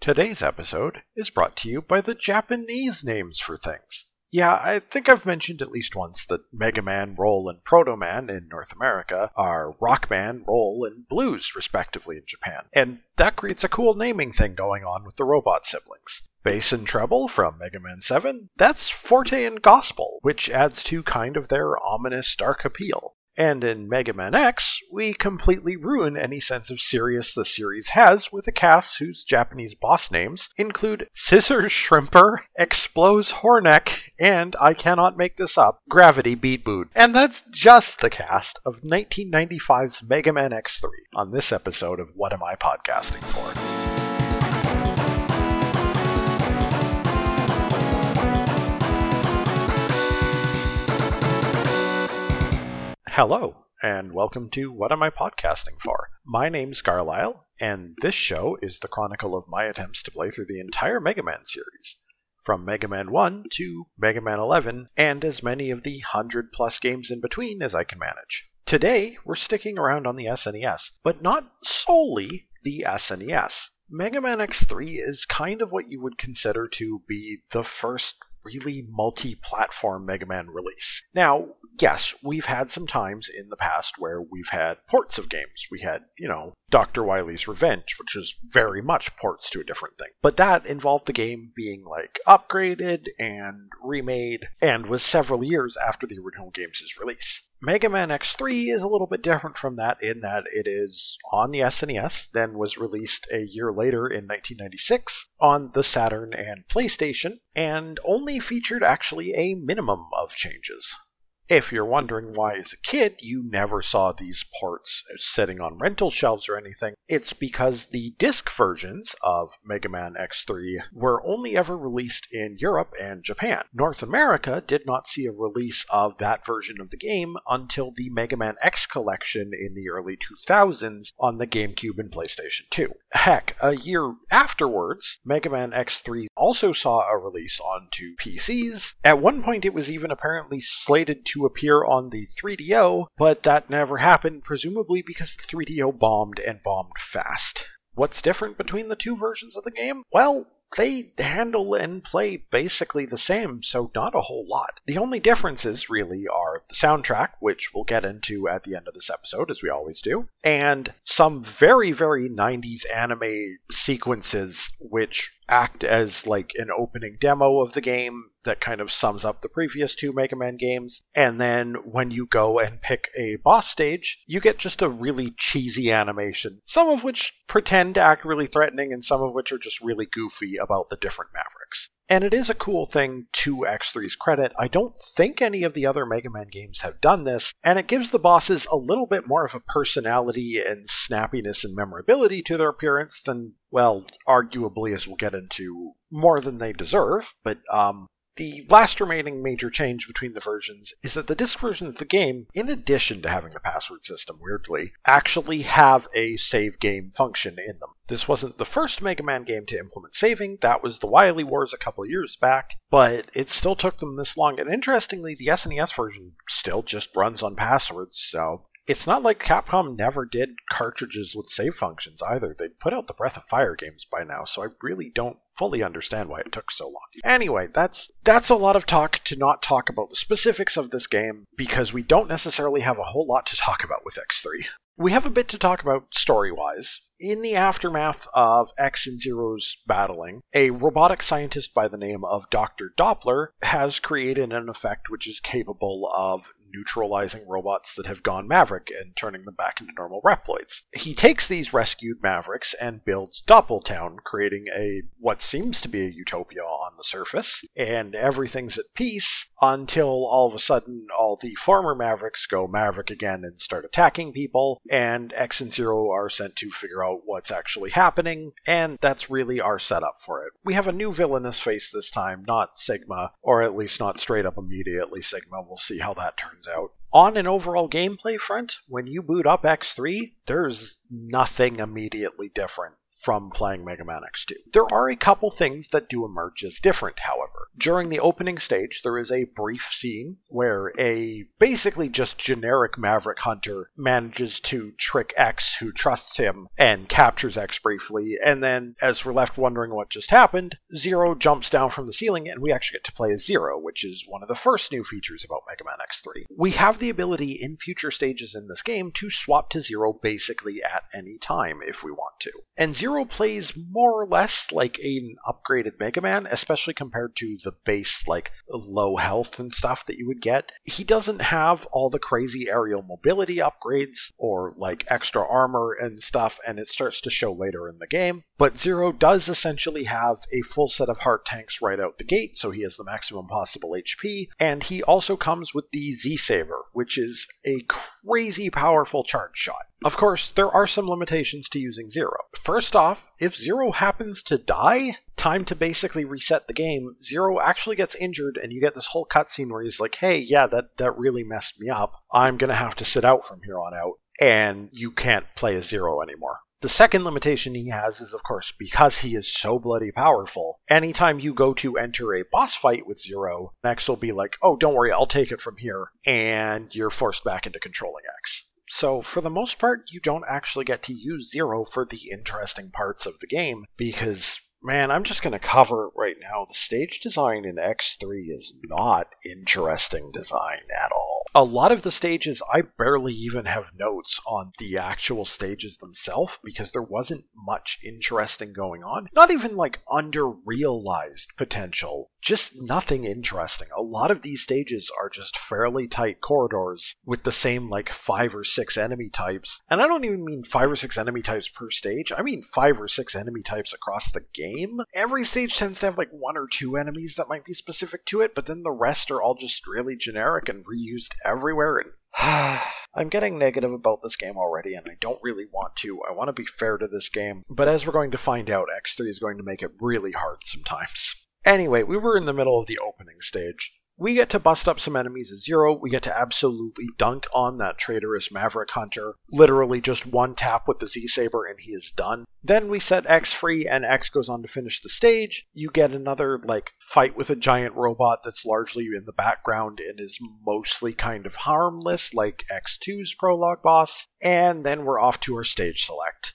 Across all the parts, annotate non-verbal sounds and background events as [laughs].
Today's episode is brought to you by the Japanese names for things. Yeah, I think I've mentioned at least once that Mega Man, Roll, and Proto Man in North America are Rockman, Roll, and Blues, respectively, in Japan. And that creates a cool naming thing going on with the robot siblings. Bass and treble from Mega Man 7, that's Forte and Gospel, which adds to kind of their ominous dark appeal. And in Mega Man X, we completely ruin any sense of serious the series has with a cast whose Japanese boss names include Scissors Shrimper, Explos Hornek, and I cannot make this up, Gravity Beat Boot. And that's just the cast of 1995's Mega Man X3 on this episode of What Am I Podcasting For? Hello, and welcome to What Am I Podcasting For? My name's Carlisle, and this show is the chronicle of my attempts to play through the entire Mega Man series, from Mega Man 1 to Mega Man 11, and as many of the 100 plus games in between as I can manage. Today, we're sticking around on the SNES, but not solely the SNES. Mega Man X3 is kind of what you would consider to be the first really multi platform Mega Man release. Now, yes, we've had some times in the past where we've had ports of games. We had, you know, Dr. Wily's Revenge, which was very much ports to a different thing. But that involved the game being like upgraded and remade and was several years after the original game's release. Mega Man X3 is a little bit different from that in that it is on the SNES, then was released a year later in 1996 on the Saturn and PlayStation, and only featured actually a minimum of changes. If you're wondering why, as a kid, you never saw these ports sitting on rental shelves or anything, it's because the disc versions of Mega Man X3 were only ever released in Europe and Japan. North America did not see a release of that version of the game until the Mega Man X collection in the early 2000s on the GameCube and PlayStation 2. Heck, a year afterwards, Mega Man X3 also saw a release onto PCs. At one point, it was even apparently slated to appear on the 3DO, but that never happened, presumably because the 3DO bombed and bombed fast. What's different between the two versions of the game? Well, they handle and play basically the same, so not a whole lot. The only differences really are the soundtrack, which we'll get into at the end of this episode, as we always do, and some very, very 90s anime sequences, which act as like an opening demo of the game that kind of sums up the previous two Mega Man games. And then when you go and pick a boss stage, you get just a really cheesy animation, some of which pretend to act really threatening and some of which are just really goofy about the different Mavericks. And it is a cool thing to X3's credit. I don't think any of the other Mega Man games have done this, and it gives the bosses a little bit more of a personality and snappiness and memorability to their appearance than, well, arguably, as we'll get into, more than they deserve. But um, the last remaining major change between the versions is that the disc versions of the game, in addition to having the password system, weirdly, actually have a save game function in them. This wasn't the first Mega Man game to implement saving, that was the Wily Wars a couple years back, but it still took them this long. And interestingly, the SNES version still just runs on passwords, so it's not like Capcom never did cartridges with save functions either. They put out the Breath of Fire games by now, so I really don't fully understand why it took so long. Anyway, that's that's a lot of talk to not talk about the specifics of this game because we don't necessarily have a whole lot to talk about with X3. We have a bit to talk about story-wise. In the aftermath of X and Zero's battling, a robotic scientist by the name of Dr. Doppler has created an effect which is capable of neutralizing robots that have gone maverick and turning them back into normal Reploids. He takes these rescued mavericks and builds Doppler Town, creating a what seems to be a utopia on the surface, and everything's at peace until all of a sudden all the former mavericks go maverick again and start attacking people, and X and Zero are sent to figure out what's actually happening, and that's really our setup for it. We have a new villainous face this time, not Sigma, or at least not straight up immediately Sigma. We'll see how that turns out. On an overall gameplay front, when you boot up X3, there's nothing immediately different from playing Mega Man X2. There are a couple things that do emerge as different, however. During the opening stage, there is a brief scene where a basically just generic Maverick Hunter manages to trick X, who trusts him, and captures X briefly. And then, as we're left wondering what just happened, Zero jumps down from the ceiling, and we actually get to play as Zero, which is one of the first new features about Mega Man X3. We have the ability in future stages in this game to swap to Zero basically at any time if we want to. And Zero plays more or less like an upgraded Mega Man, especially compared to the base, like low health and stuff that you would get. He doesn't have all the crazy aerial mobility upgrades or like extra armor and stuff, and it starts to show later in the game. But Zero does essentially have a full set of heart tanks right out the gate, so he has the maximum possible HP, and he also comes with the Z Saber, which is a crazy powerful charge shot. Of course, there are some limitations to using Zero. First off, if Zero happens to die, time to basically reset the game, Zero actually gets injured, and you get this whole cutscene where he's like, hey, yeah, that, that really messed me up. I'm gonna have to sit out from here on out, and you can't play as Zero anymore. The second limitation he has is, of course, because he is so bloody powerful, anytime you go to enter a boss fight with Zero, X will be like, oh, don't worry, I'll take it from here, and you're forced back into controlling X. So, for the most part, you don't actually get to use Zero for the interesting parts of the game because, man, I'm just going to cover it right now. The stage design in X3 is not interesting design at all. A lot of the stages, I barely even have notes on the actual stages themselves because there wasn't much interesting going on. Not even like under realized potential, just nothing interesting. A lot of these stages are just fairly tight corridors with the same like five or six enemy types. And I don't even mean five or six enemy types per stage, I mean five or six enemy types across the game. Every stage tends to have like one or two enemies that might be specific to it, but then the rest are all just really generic and reused everywhere and [sighs] I'm getting negative about this game already, and I don't really want to. I want to be fair to this game, but as we're going to find out, X3 is going to make it really hard sometimes. Anyway, we were in the middle of the opening stage. We get to bust up some enemies at zero. We get to absolutely dunk on that traitorous Maverick Hunter. Literally just one tap with the Z Saber and he is done. Then we set X free and X goes on to finish the stage. You get another, like, fight with a giant robot that's largely in the background and is mostly kind of harmless, like X2's prologue boss. And then we're off to our stage select.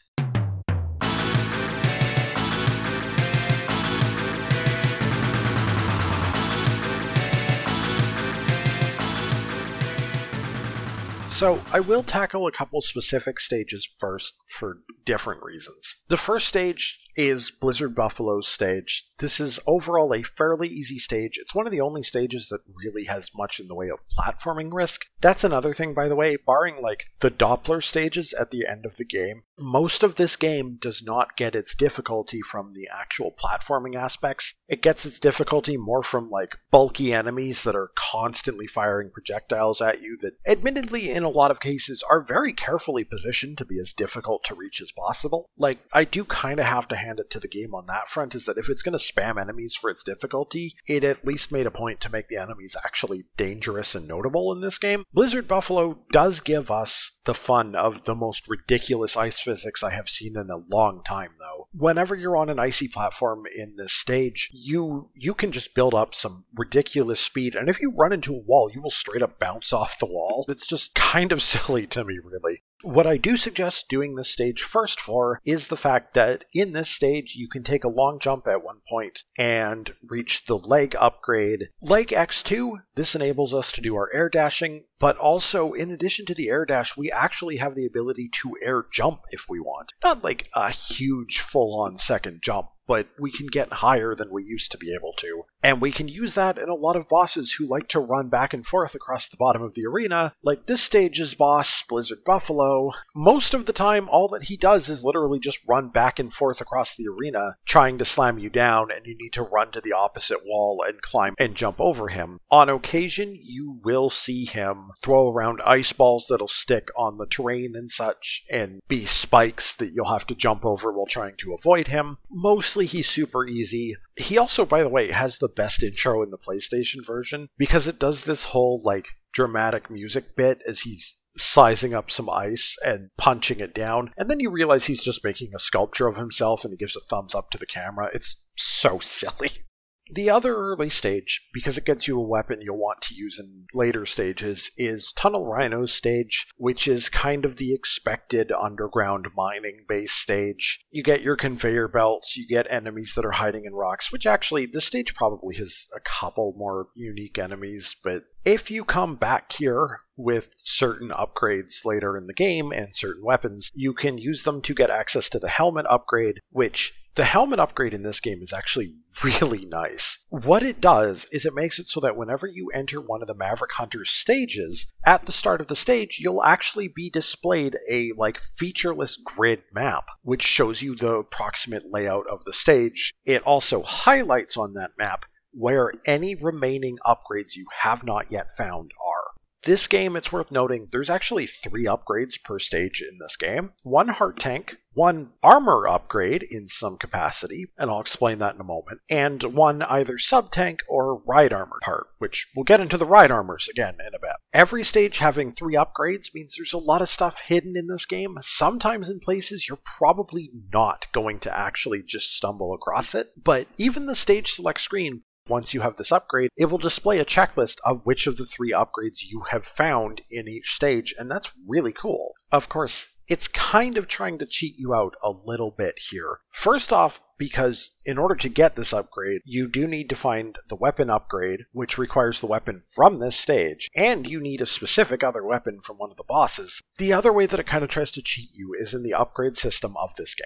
So, I will tackle a couple specific stages first for different reasons. The first stage is Blizzard Buffalo's stage. This is overall a fairly easy stage. It's one of the only stages that really has much in the way of platforming risk. That's another thing, by the way, barring like the Doppler stages at the end of the game, most of this game does not get its difficulty from the actual platforming aspects. It gets its difficulty more from like bulky enemies that are constantly firing projectiles at you that admittedly in a lot of cases are very carefully positioned to be as difficult to reach as possible. Like I do kind of have to hand it to the game on that front is that if it's going to spam enemies for its difficulty, it at least made a point to make the enemies actually dangerous and notable in this game. Blizzard Buffalo does give us the fun of the most ridiculous ice physics I have seen in a long time though. Whenever you're on an icy platform in this stage, you you can just build up some ridiculous speed and if you run into a wall, you will straight up bounce off the wall. It's just kind of [laughs] silly to me really. What I do suggest doing this stage first for is the fact that in this stage you can take a long jump at one point and reach the leg upgrade. Like X2, this enables us to do our air dashing, but also in addition to the air dash, we actually have the ability to air jump if we want. Not like a huge full on second jump, but we can get higher than we used to be able to. And we can use that in a lot of bosses who like to run back and forth across the bottom of the arena, like this stage's boss, Blizzard Buffalo. Most of the time, all that he does is literally just run back and forth across the arena, trying to slam you down, and you need to run to the opposite wall and climb and jump over him. On occasion, you will see him throw around ice balls that'll stick on the terrain and such, and be spikes that you'll have to jump over while trying to avoid him. Most He's super easy. He also, by the way, has the best intro in the PlayStation version because it does this whole like dramatic music bit as he's sizing up some ice and punching it down. And then you realize he's just making a sculpture of himself and he gives a thumbs up to the camera. It's so [laughs] silly. The other early stage, because it gets you a weapon you'll want to use in later stages, is Tunnel Rhino stage, which is kind of the expected underground mining base stage. You get your conveyor belts, you get enemies that are hiding in rocks, which actually, this stage probably has a couple more unique enemies, but if you come back here with certain upgrades later in the game and certain weapons, you can use them to get access to the helmet upgrade, which the helmet upgrade in this game is actually really nice. What it does is it makes it so that whenever you enter one of the Maverick Hunter's stages, at the start of the stage, you'll actually be displayed a like featureless grid map, which shows you the approximate layout of the stage. It also highlights on that map where any remaining upgrades you have not yet found. This game, it's worth noting, there's actually three upgrades per stage in this game one heart tank, one armor upgrade in some capacity, and I'll explain that in a moment, and one either sub tank or ride armor part, which we'll get into the ride armors again in a bit. Every stage having three upgrades means there's a lot of stuff hidden in this game, sometimes in places you're probably not going to actually just stumble across it, but even the stage select screen once you have this upgrade, it will display a checklist of which of the three upgrades you have found in each stage, and that's really cool. Of course, it's kind of trying to cheat you out a little bit here. First off, because in order to get this upgrade, you do need to find the weapon upgrade, which requires the weapon from this stage, and you need a specific other weapon from one of the bosses. The other way that it kind of tries to cheat you is in the upgrade system of this game.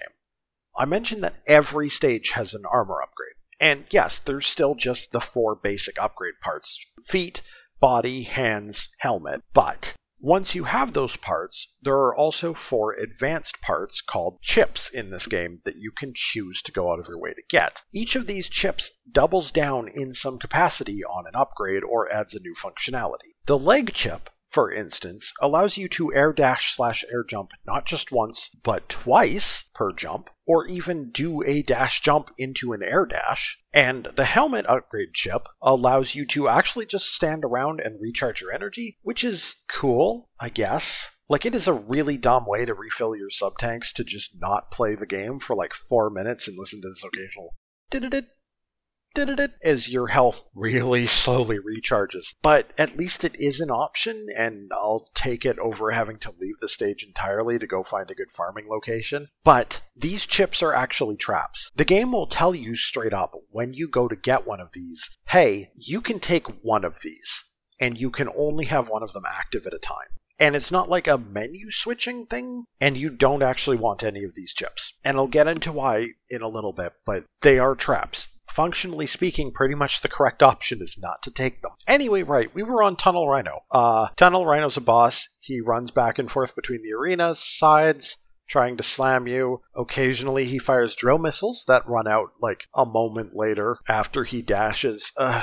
I mentioned that every stage has an armor upgrade. And yes, there's still just the four basic upgrade parts feet, body, hands, helmet. But once you have those parts, there are also four advanced parts called chips in this game that you can choose to go out of your way to get. Each of these chips doubles down in some capacity on an upgrade or adds a new functionality. The leg chip for instance, allows you to air dash slash air jump not just once, but twice per jump, or even do a dash jump into an air dash. And the helmet upgrade chip allows you to actually just stand around and recharge your energy, which is cool, I guess. Like, it is a really dumb way to refill your sub tanks to just not play the game for like four minutes and listen to this occasional as your health really [laughs] slowly recharges. But at least it is an option, and I'll take it over having to leave the stage entirely to go find a good farming location. But these chips are actually traps. The game will tell you straight up when you go to get one of these hey, you can take one of these, and you can only have one of them active at a time. And it's not like a menu switching thing, and you don't actually want any of these chips. And I'll get into why in a little bit, but they are traps functionally speaking, pretty much the correct option is not to take them. Anyway, right, we were on Tunnel Rhino. Uh, Tunnel Rhino's a boss. He runs back and forth between the arena's sides, trying to slam you. Occasionally, he fires drill missiles that run out like a moment later after he dashes. Uh,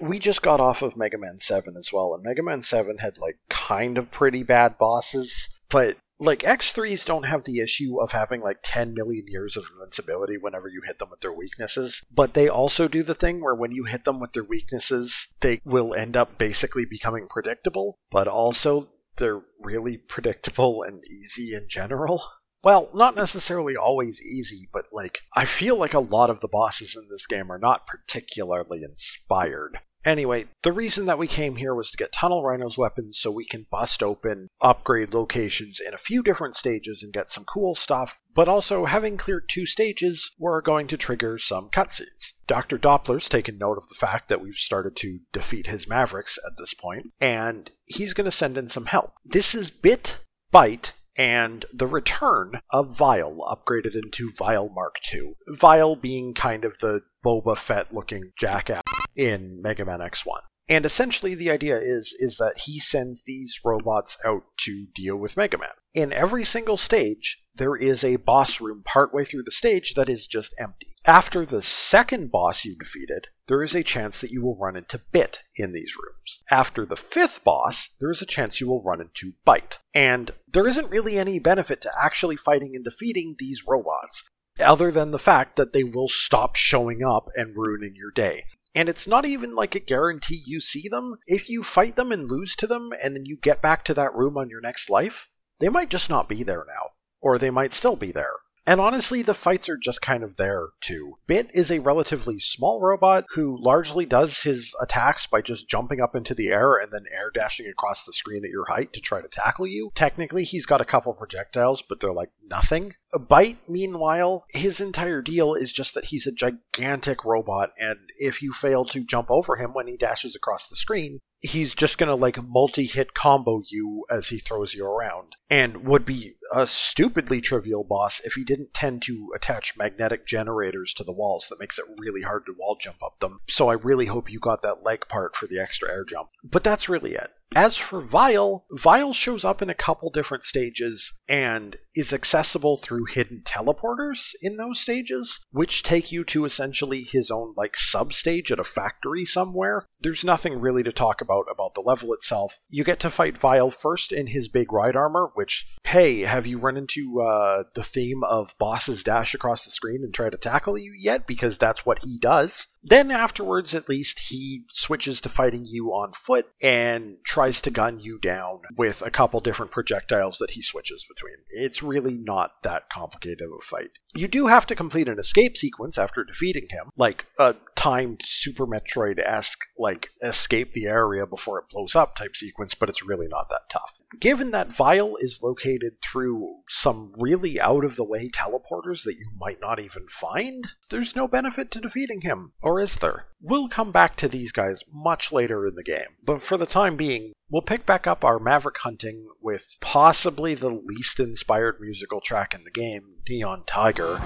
we just got off of Mega Man 7 as well, and Mega Man 7 had like kind of pretty bad bosses, but like X3s don't have the issue of having like 10 million years of invincibility whenever you hit them with their weaknesses, but they also do the thing where when you hit them with their weaknesses, they will end up basically becoming predictable, but also they're really predictable and easy in general. Well, not necessarily always easy, but like, I feel like a lot of the bosses in this game are not particularly inspired. Anyway, the reason that we came here was to get Tunnel Rhino's weapons so we can bust open upgrade locations in a few different stages and get some cool stuff, but also having cleared two stages, we're going to trigger some cutscenes. Dr. Doppler's taken note of the fact that we've started to defeat his Mavericks at this point, and he's going to send in some help. This is Bit, Byte, and the return of Vile, upgraded into Vile Mark II. Vile being kind of the Boba Fett looking jackass in Mega Man X1. And essentially the idea is is that he sends these robots out to deal with Mega Man. In every single stage, there is a boss room partway through the stage that is just empty. After the second boss you defeated, there is a chance that you will run into Bit in these rooms. After the fifth boss, there is a chance you will run into Byte. And there isn't really any benefit to actually fighting and defeating these robots other than the fact that they will stop showing up and ruining your day. And it's not even like a guarantee you see them. If you fight them and lose to them, and then you get back to that room on your next life, they might just not be there now. Or they might still be there. And honestly, the fights are just kind of there too. Bit is a relatively small robot who largely does his attacks by just jumping up into the air and then air dashing across the screen at your height to try to tackle you. Technically, he's got a couple projectiles, but they're like nothing. Byte, meanwhile, his entire deal is just that he's a gigantic robot, and if you fail to jump over him when he dashes across the screen, he's just gonna like multi hit combo you as he throws you around. And would be a stupidly trivial boss if he didn't tend to attach magnetic generators to the walls that makes it really hard to wall jump up them. So I really hope you got that leg part for the extra air jump. But that's really it. As for Vile, Vile shows up in a couple different stages and is accessible through hidden teleporters in those stages, which take you to essentially his own like substage at a factory somewhere. There's nothing really to talk about about the level itself. You get to fight Vile first in his big ride armor, which hey, have you run into uh, the theme of bosses dash across the screen and try to tackle you yet? Because that's what he does. Then afterwards, at least, he switches to fighting you on foot and tries to gun you down with a couple different projectiles that he switches between. It's really not that complicated of a fight. You do have to complete an escape sequence after defeating him, like a timed Super Metroid esque, like escape the area before it blows up type sequence, but it's really not that tough. Given that Vile is located through some really out of the way teleporters that you might not even find, there's no benefit to defeating him, or is there? We'll come back to these guys much later in the game, but for the time being, we'll pick back up our Maverick hunting with possibly the least inspired musical track in the game, Neon Tiger.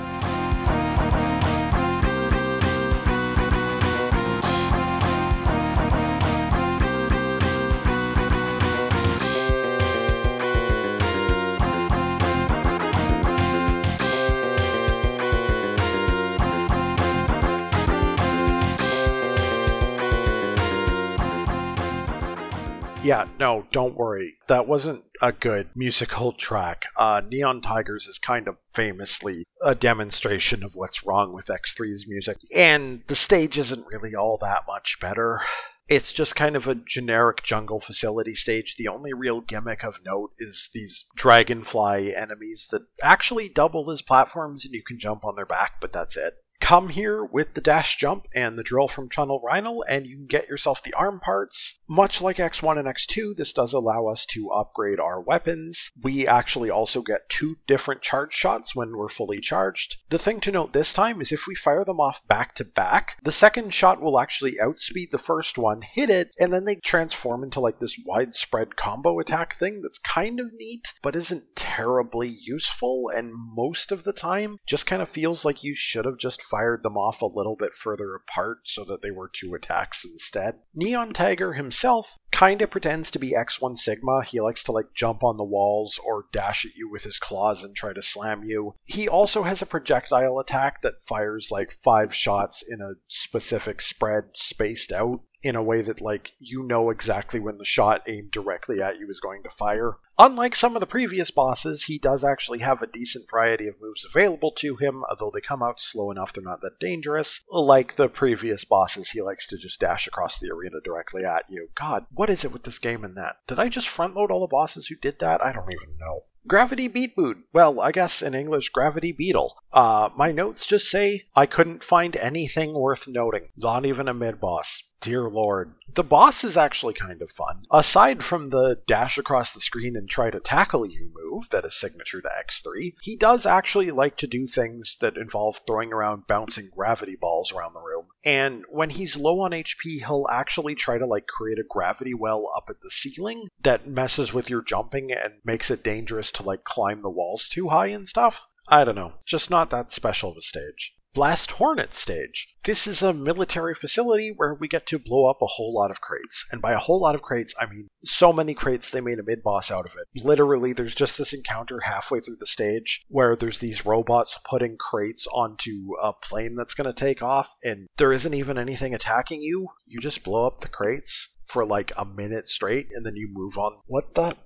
Yeah, no, don't worry. That wasn't a good musical track. Uh, Neon Tigers is kind of famously a demonstration of what's wrong with X3's music, and the stage isn't really all that much better. It's just kind of a generic jungle facility stage. The only real gimmick of note is these dragonfly enemies that actually double as platforms and you can jump on their back, but that's it come here with the dash jump and the drill from Tunnel Rhino, and you can get yourself the arm parts. Much like X1 and X2, this does allow us to upgrade our weapons. We actually also get two different charge shots when we're fully charged. The thing to note this time is if we fire them off back to back, the second shot will actually outspeed the first one, hit it, and then they transform into like this widespread combo attack thing that's kind of neat, but isn't terribly useful, and most of the time just kind of feels like you should have just fired them off a little bit further apart so that they were two attacks instead. Neon Tiger himself kinda pretends to be X1 Sigma. He likes to like jump on the walls or dash at you with his claws and try to slam you. He also has a projectile attack that fires like five shots in a specific spread spaced out in a way that like you know exactly when the shot aimed directly at you is going to fire. Unlike some of the previous bosses, he does actually have a decent variety of moves available to him, although they come out slow enough they're not that dangerous. Like the previous bosses, he likes to just dash across the arena directly at you. God, what is it with this game and that? Did I just front load all the bosses who did that? I don't even know. Gravity Beat Boot. Well, I guess in English, Gravity Beetle. Uh, my notes just say I couldn't find anything worth noting. Not even a mid boss. Dear Lord. The boss is actually kind of fun. Aside from the dash across the screen and try to tackle you move that is signature to X3, he does actually like to do things that involve throwing around bouncing gravity balls around the room. And when he's low on HP, he'll actually try to like create a gravity well up at the ceiling that messes with your jumping and makes it dangerous to like climb the walls too high and stuff. I don't know. Just not that special of a stage. Blast Hornet stage. This is a military facility where we get to blow up a whole lot of crates. And by a whole lot of crates, I mean so many crates they made a mid boss out of it. Literally, there's just this encounter halfway through the stage where there's these robots putting crates onto a plane that's going to take off, and there isn't even anything attacking you. You just blow up the crates for like a minute straight and then you move on. What the?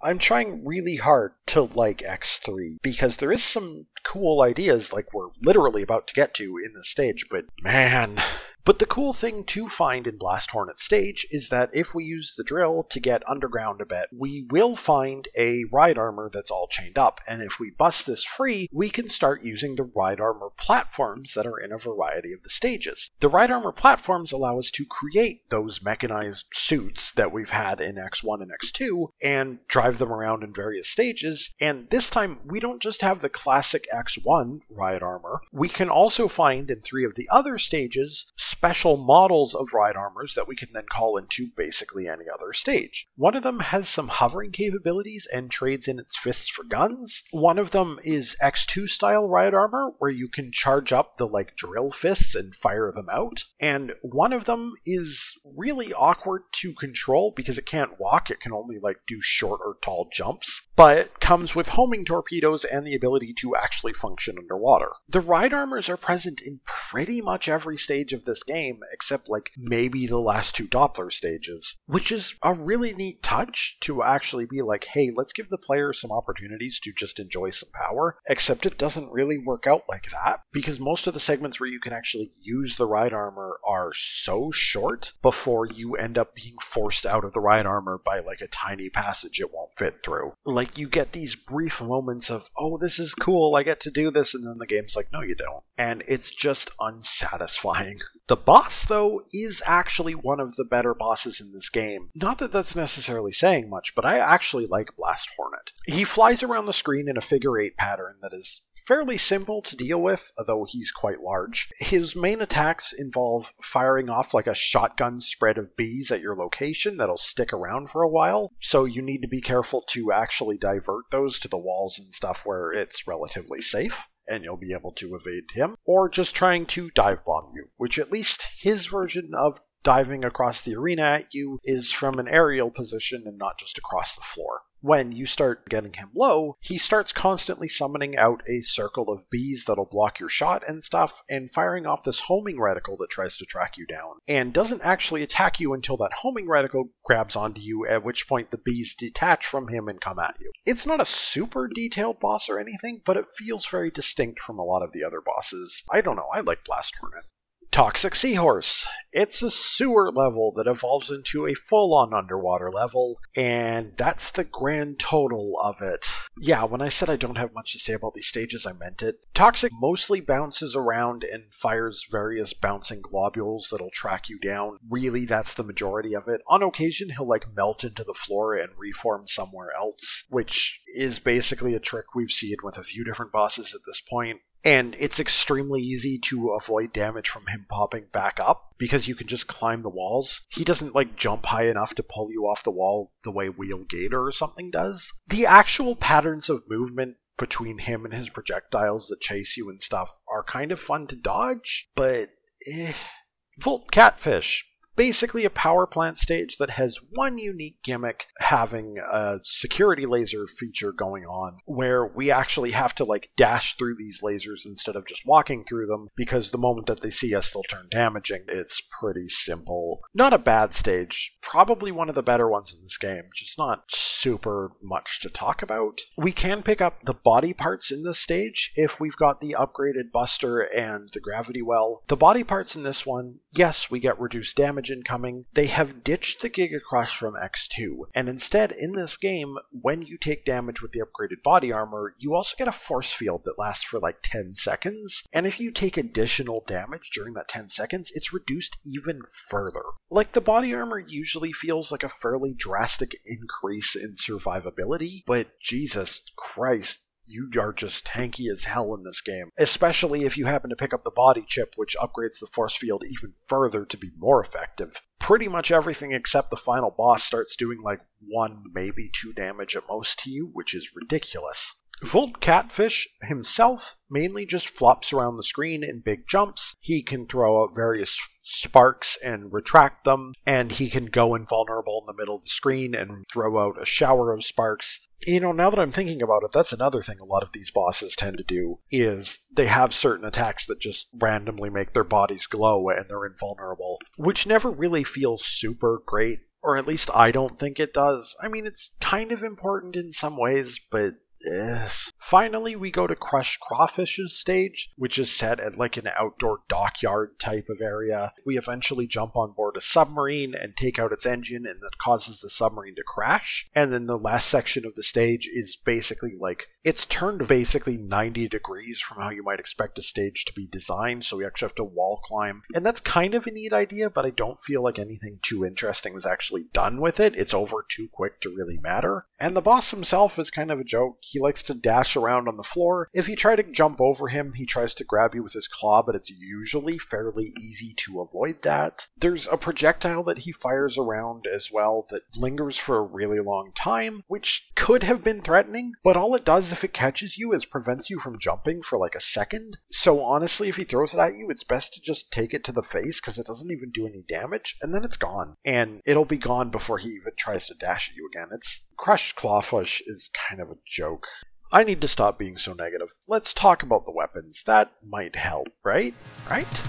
I'm trying really hard to like X3 because there is some cool ideas like we're literally about to get to in this stage, but man, But the cool thing to find in Blast Hornet stage is that if we use the drill to get underground a bit, we will find a ride armor that's all chained up. And if we bust this free, we can start using the ride armor platforms that are in a variety of the stages. The ride armor platforms allow us to create those mechanized suits that we've had in X1 and X2 and drive them around in various stages. And this time, we don't just have the classic X1 ride armor, we can also find in three of the other stages special models of ride armors that we can then call into basically any other stage. One of them has some hovering capabilities and trades in its fists for guns. One of them is X2 style ride armor, where you can charge up the like drill fists and fire them out. And one of them is really awkward to control because it can't walk, it can only like do short or tall jumps, but comes with homing torpedoes and the ability to actually function underwater. The ride armors are present in pretty much every stage of this game, except like maybe the last two Doppler stages, which is a really neat touch to actually be like, hey, let's give the player some opportunities to just enjoy some power, except it doesn't really work out like that because most of the segments where you can actually use the ride armor are so short before you end up being forced out of the ride armor by like a tiny passage it won't fit through. Like you get these brief moments of, oh, this is cool, I get to do this, and then the game's like, no, you don't. And it's just unsatisfying. [laughs] The boss, though, is actually one of the better bosses in this game. Not that that's necessarily saying much, but I actually like Blast Hornet. He flies around the screen in a figure eight pattern that is fairly simple to deal with, although he's quite large. His main attacks involve firing off like a shotgun spread of bees at your location that'll stick around for a while, so you need to be careful to actually divert those to the walls and stuff where it's relatively safe and you'll be able to evade him, or just trying to dive bomb you, which at least his version of diving across the arena at you is from an aerial position and not just across the floor when you start getting him low, he starts constantly summoning out a circle of bees that'll block your shot and stuff, and firing off this homing reticle that tries to track you down, and doesn't actually attack you until that homing reticle grabs onto you, at which point the bees detach from him and come at you. It's not a super detailed boss or anything, but it feels very distinct from a lot of the other bosses. I don't know, I like Blast Hornet. Toxic Seahorse. It's a sewer level that evolves into a full on underwater level, and that's the grand total of it. Yeah, when I said I don't have much to say about these stages, I meant it. Toxic mostly bounces around and fires various bouncing globules that'll track you down. Really, that's the majority of it. On occasion, he'll like melt into the floor and reform somewhere else, which is basically a trick we've seen with a few different bosses at this point and it's extremely easy to avoid damage from him popping back up because you can just climb the walls. He doesn't like jump high enough to pull you off the wall the way Wheel Gator or something does. The actual patterns of movement between him and his projectiles that chase you and stuff are kind of fun to dodge, but eh. Volt Catfish basically a power plant stage that has one unique gimmick having a security laser feature going on where we actually have to like dash through these lasers instead of just walking through them because the moment that they see us they'll turn damaging. It's pretty simple. Not a bad stage. Probably one of the better ones in this game just not super much to talk about. We can pick up the body parts in this stage if we've got the upgraded buster and the gravity well. The body parts in this one yes we get reduced damage incoming, they have ditched the Giga Crush from X2, and instead, in this game, when you take damage with the upgraded body armor, you also get a force field that lasts for like 10 seconds, and if you take additional damage during that 10 seconds, it's reduced even further. Like, the body armor usually feels like a fairly drastic increase in survivability, but Jesus Christ, you are just tanky as hell in this game. Especially if you happen to pick up the body chip, which upgrades the force field even further to be more effective. Pretty much everything except the final boss starts doing like one, maybe two damage at most to you, which is ridiculous. Volt Catfish himself mainly just flops around the screen in big jumps. He can throw out various sparks and retract them, and he can go invulnerable in the middle of the screen and throw out a shower of sparks. You know, now that I'm thinking about it, that's another thing a lot of these bosses tend to do is they have certain attacks that just randomly make their bodies glow and they're invulnerable, which never really feels super great, or at least I don't think it does. I mean, it's kind of important in some ways, but Yes. Finally, we go to Crush Crawfish's stage, which is set at like an outdoor dockyard type of area. We eventually jump on board a submarine and take out its engine, and that causes the submarine to crash. And then the last section of the stage is basically like it's turned basically 90 degrees from how you might expect a stage to be designed, so we actually have to wall climb. And that's kind of a neat idea, but I don't feel like anything too interesting was actually done with it. It's over too quick to really matter. And the boss himself is kind of a joke. He likes to dash around on the floor. If you try to jump over him, he tries to grab you with his claw, but it's usually fairly easy to avoid that. There's a projectile that he fires around as well that lingers for a really long time, which could have been threatening, but all it does if it catches you is prevents you from jumping for like a second. So honestly, if he throws it at you, it's best to just take it to the face because it doesn't even do any damage, and then it's gone. And it'll be gone before he even tries to dash at you again. It's Crush Crawfish is kind of a joke. I need to stop being so negative. Let's talk about the weapons. That might help, right? Right?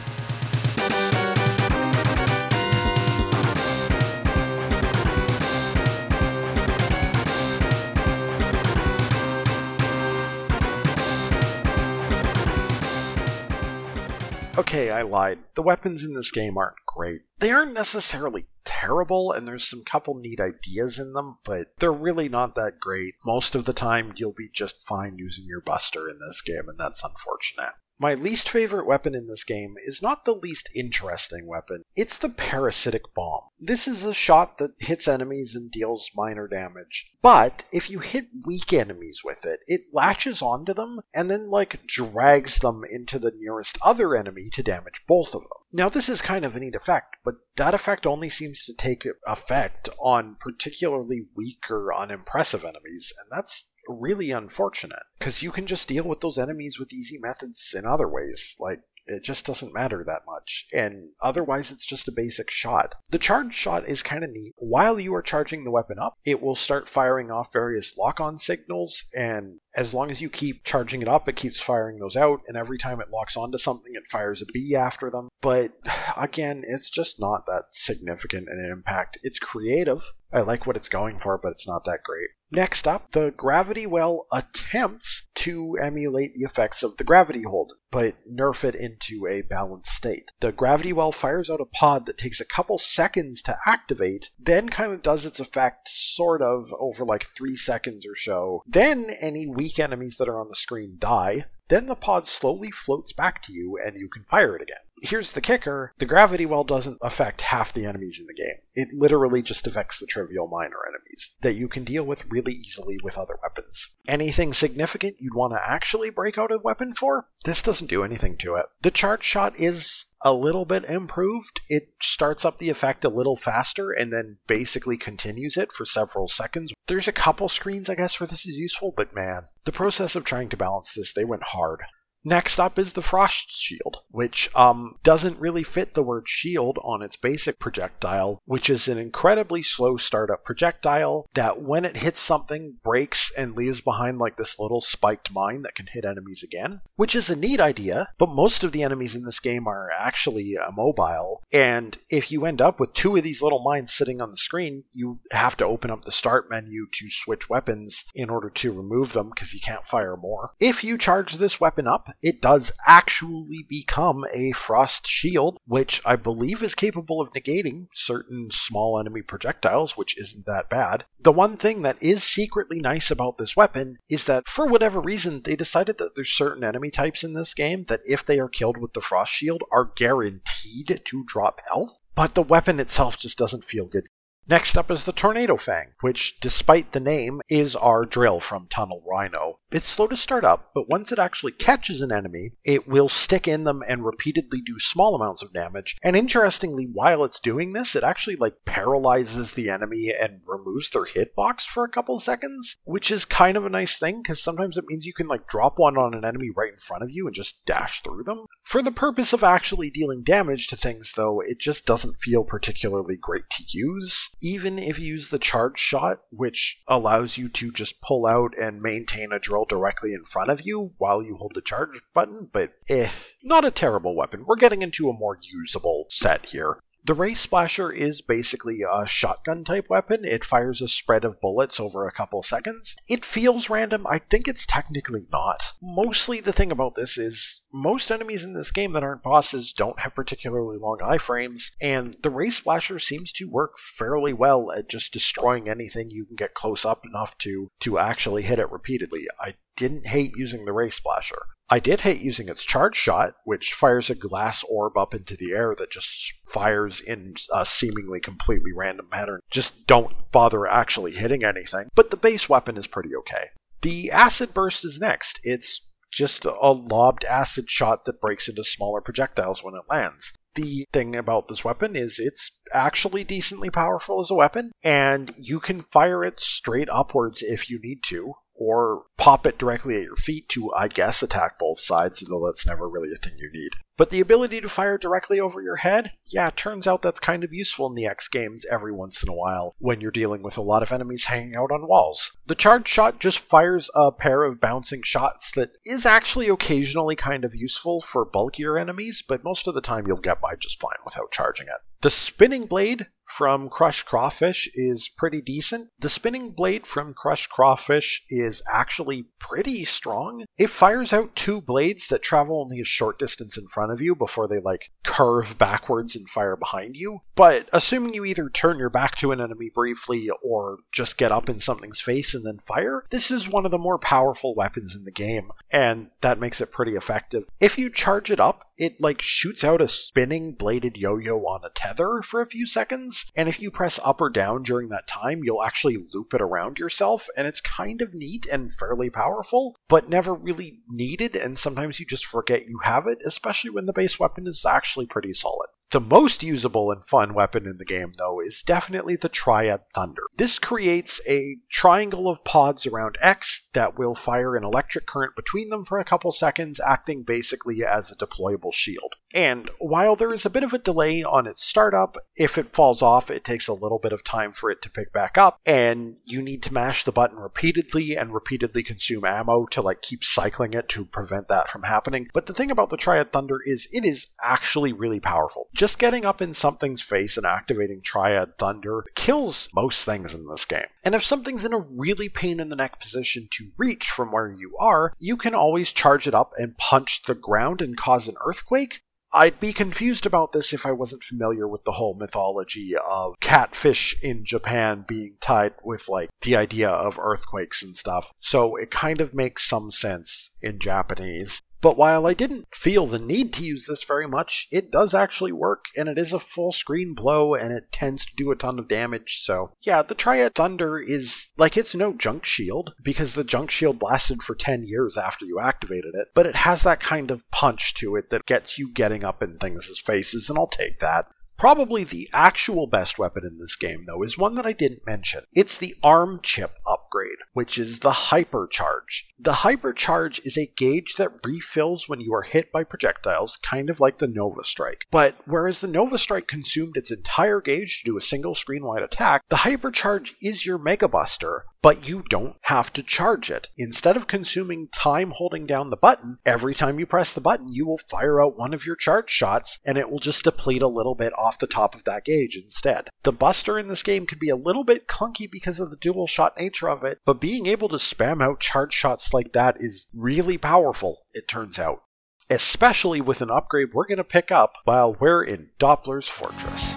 Okay, I lied. The weapons in this game aren't great. They aren't necessarily terrible, and there's some couple neat ideas in them, but they're really not that great. Most of the time, you'll be just fine using your Buster in this game, and that's unfortunate. My least favorite weapon in this game is not the least interesting weapon, it's the parasitic bomb. This is a shot that hits enemies and deals minor damage. But if you hit weak enemies with it, it latches onto them and then like drags them into the nearest other enemy to damage both of them. Now this is kind of a neat effect, but that effect only seems to take effect on particularly weak or unimpressive enemies, and that's really unfortunate because you can just deal with those enemies with easy methods in other ways. Like, it just doesn't matter that much. And otherwise, it's just a basic shot. The charge shot is kind of neat. While you are charging the weapon up, it will start firing off various lock on signals. And as long as you keep charging it up, it keeps firing those out. And every time it locks onto something, it fires a bee after them. But again, it's just not that significant an impact. It's creative. I like what it's going for, but it's not that great. Next up, the Gravity Well attempts to emulate the effects of the Gravity Hold, but nerf it into a balanced state. The Gravity Well fires out a pod that takes a couple seconds to activate, then kind of does its effect sort of over like three seconds or so. Then any weak enemies that are on the screen die. Then the pod slowly floats back to you and you can fire it again here's the kicker the gravity well doesn't affect half the enemies in the game. It literally just affects the trivial minor enemies that you can deal with really easily with other weapons. Anything significant you'd want to actually break out a weapon for? This doesn't do anything to it. The charge shot is a little bit improved. It starts up the effect a little faster and then basically continues it for several seconds. There's a couple screens, I guess, where this is useful, but man, the process of trying to balance this, they went hard. Next up is the Frost Shield, which um, doesn't really fit the word shield on its basic projectile, which is an incredibly slow startup projectile that when it hits something breaks and leaves behind like this little spiked mine that can hit enemies again, which is a neat idea, but most of the enemies in this game are actually immobile, and if you end up with two of these little mines sitting on the screen, you have to open up the start menu to switch weapons in order to remove them because you can't fire more. If you charge this weapon up, it does actually become a frost shield, which I believe is capable of negating certain small enemy projectiles, which isn't that bad. The one thing that is secretly nice about this weapon is that for whatever reason, they decided that there's certain enemy types in this game that if they are killed with the frost shield are guaranteed to drop health, but the weapon itself just doesn't feel good Next up is the Tornado Fang, which, despite the name, is our drill from Tunnel Rhino. It's slow to start up, but once it actually catches an enemy, it will stick in them and repeatedly do small amounts of damage. And interestingly, while it's doing this, it actually like paralyzes the enemy and removes their hitbox for a couple seconds, which is kind of a nice thing because sometimes it means you can like drop one on an enemy right in front of you and just dash through them. For the purpose of actually dealing damage to things, though, it just doesn't feel particularly great to use even if you use the charge shot, which allows you to just pull out and maintain a drill directly in front of you while you hold the charge button, but eh, not a terrible weapon. We're getting into a more usable set here. The Ray Splasher is basically a shotgun type weapon. It fires a spread of bullets over a couple seconds. It feels random. I think it's technically not. Mostly the thing about this is most enemies in this game that aren't bosses don't have particularly long iframes, and the Ray Splasher seems to work fairly well at just destroying anything you can get close up enough to to actually hit it repeatedly. I didn't hate using the Ray Splasher. I did hate using its charge shot, which fires a glass orb up into the air that just fires in a seemingly completely random pattern. Just don't bother actually hitting anything. But the base weapon is pretty okay. The acid burst is next. It's just a lobbed acid shot that breaks into smaller projectiles when it lands. The thing about this weapon is it's actually decently powerful as a weapon, and you can fire it straight upwards if you need to, or pop it directly at your feet to, I guess, attack both sides, though that's never really a thing you need. But the ability to fire directly over your head, yeah, turns out that's kind of useful in the X games every once in a while when you're dealing with a lot of enemies hanging out on walls. The charge shot just fires a pair of bouncing shots that is actually occasionally kind of useful for bulkier enemies, but most of the time you'll get by just fine without charging it. The spinning blade from Crush Crawfish is pretty decent. The spinning blade from Crush Crawfish is actually pretty strong. It fires out two blades that travel only a short distance in front of you before they like curve backwards and fire behind you. But assuming you either turn your back to an enemy briefly or just get up in something's face and then fire, this is one of the more powerful weapons in the game, and that makes it pretty effective. If you charge it up, it like shoots out a spinning bladed yo-yo on a tether for a few seconds and if you press up or down during that time, you'll actually loop it around yourself, and it's kind of neat and fairly powerful, but never really needed, and sometimes you just forget you have it, especially when the base weapon is actually pretty solid. The most usable and fun weapon in the game, though, is definitely the Triad Thunder. This creates a triangle of pods around X that will fire an electric current between them for a couple seconds, acting basically as a deployable shield. And while there is a bit of a delay on its startup, if it falls off, it takes a little bit of time for it to pick back up, and you need to mash the button repeatedly and repeatedly consume ammo to like keep cycling it to prevent that from happening. But the thing about the Triad Thunder is it is actually really powerful. Just getting up in something's face and activating Triad Thunder kills most things in this game. And if something's in a really pain in the neck position to reach from where you are, you can always charge it up and punch the ground and cause an earthquake, I'd be confused about this if I wasn't familiar with the whole mythology of catfish in Japan being tied with like the idea of earthquakes and stuff. So it kind of makes some sense in Japanese. But while I didn't feel the need to use this very much, it does actually work, and it is a full screen blow, and it tends to do a ton of damage. So, yeah, the Triad Thunder is like it's no junk shield, because the junk shield lasted for 10 years after you activated it, but it has that kind of punch to it that gets you getting up in things' faces, and I'll take that. Probably the actual best weapon in this game, though, is one that I didn't mention. It's the arm chip upgrade, which is the Hypercharge. The Hypercharge is a gauge that refills when you are hit by projectiles, kind of like the Nova Strike. But whereas the Nova Strike consumed its entire gauge to do a single screen wide attack, the Hypercharge is your Mega Buster, but you don't have to charge it. Instead of consuming time holding down the button, every time you press the button, you will fire out one of your charge shots and it will just deplete a little bit off the top of that gauge instead. The Buster in this game can be a little bit clunky because of the dual shot nature of it, but being able to spam out charge shots like that is really powerful, it turns out. Especially with an upgrade we're going to pick up while we're in Doppler's Fortress.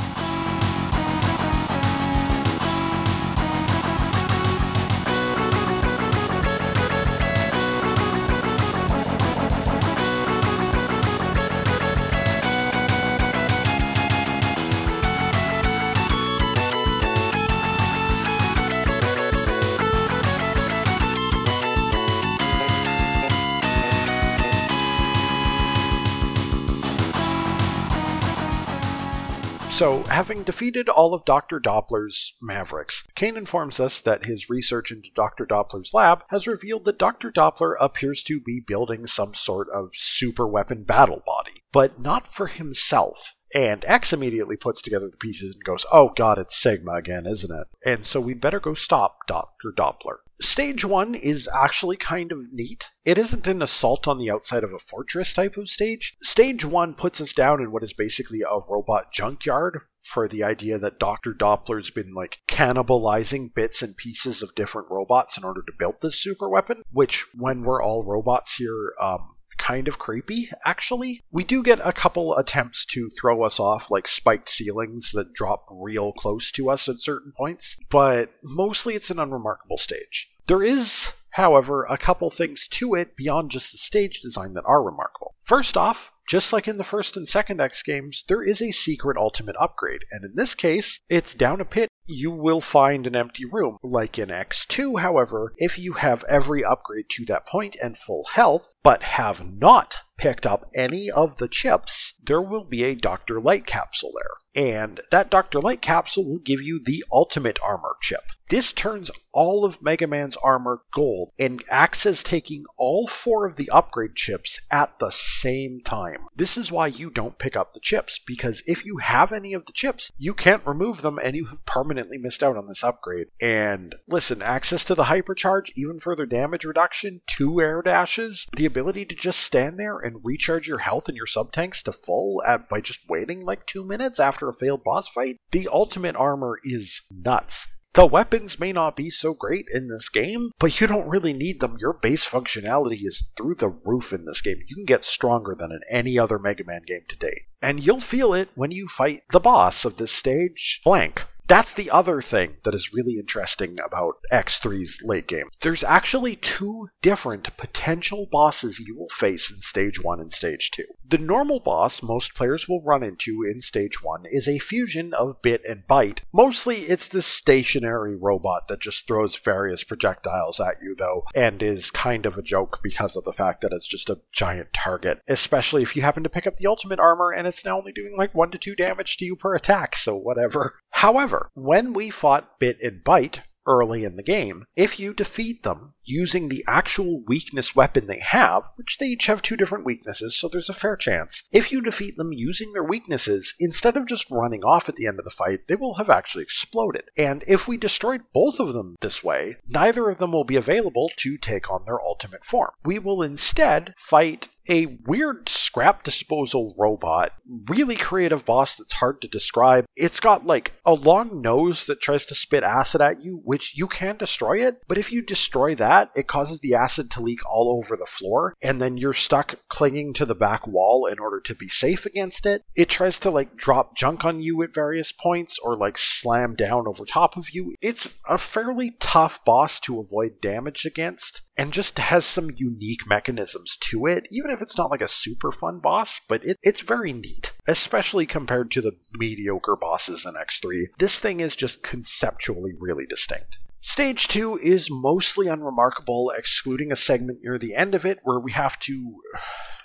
So, having defeated all of Dr. Doppler's Mavericks, Cain informs us that his research into Dr. Doppler's lab has revealed that Dr. Doppler appears to be building some sort of super weapon battle body, but not for himself. And X immediately puts together the pieces and goes, Oh god, it's Sigma again, isn't it? And so we'd better go stop Dr. Doppler. Stage 1 is actually kind of neat. It isn't an assault on the outside of a fortress type of stage. Stage 1 puts us down in what is basically a robot junkyard for the idea that Dr. Doppler's been like cannibalizing bits and pieces of different robots in order to build this super weapon, which when we're all robots here, um, kind of creepy, actually. We do get a couple attempts to throw us off, like spiked ceilings that drop real close to us at certain points, but mostly it's an unremarkable stage. There is, however, a couple things to it beyond just the stage design that are remarkable. First off, just like in the first and second X games, there is a secret ultimate upgrade, and in this case, it's down a pit you will find an empty room. Like in X2, however, if you have every upgrade to that point and full health, but have not picked up any of the chips, there will be a Dr. Light capsule there. And that Dr. Light capsule will give you the ultimate armor chip. This turns all of Mega Man's armor gold and acts as taking all four of the upgrade chips at the same time. This is why you don't pick up the chips, because if you have any of the chips, you can't remove them and you have permanently missed out on this upgrade. And listen, access to the hypercharge, even further damage reduction, two air dashes, the ability to just stand there and recharge your health and your sub tanks to full at, by just waiting like two minutes after a failed boss fight. The ultimate armor is nuts. The weapons may not be so great in this game, but you don't really need them. Your base functionality is through the roof in this game. You can get stronger than in any other Mega Man game to date. And you'll feel it when you fight the boss of this stage, Blank. That's the other thing that is really interesting about X3's late game. There's actually two different potential bosses you will face in Stage 1 and Stage 2. The normal boss most players will run into in Stage 1 is a fusion of Bit and Byte. Mostly it's this stationary robot that just throws various projectiles at you, though, and is kind of a joke because of the fact that it's just a giant target, especially if you happen to pick up the ultimate armor and it's now only doing like 1 to 2 damage to you per attack, so whatever. However, when we fought Bit and Byte early in the game, if you defeat them using the actual weakness weapon they have, which they each have two different weaknesses, so there's a fair chance. If you defeat them using their weaknesses, instead of just running off at the end of the fight, they will have actually exploded. And if we destroyed both of them this way, neither of them will be available to take on their ultimate form. We will instead fight a weird scrap disposal robot, really creative boss that's hard to describe. It's got like a long nose that tries to spit acid at you, which you can destroy it, but if you destroy that, that, it causes the acid to leak all over the floor, and then you're stuck clinging to the back wall in order to be safe against it. It tries to like drop junk on you at various points or like slam down over top of you. It's a fairly tough boss to avoid damage against and just has some unique mechanisms to it, even if it's not like a super fun boss, but it, it's very neat, especially compared to the mediocre bosses in X3. This thing is just conceptually really distinct. Stage 2 is mostly unremarkable, excluding a segment near the end of it where we have to.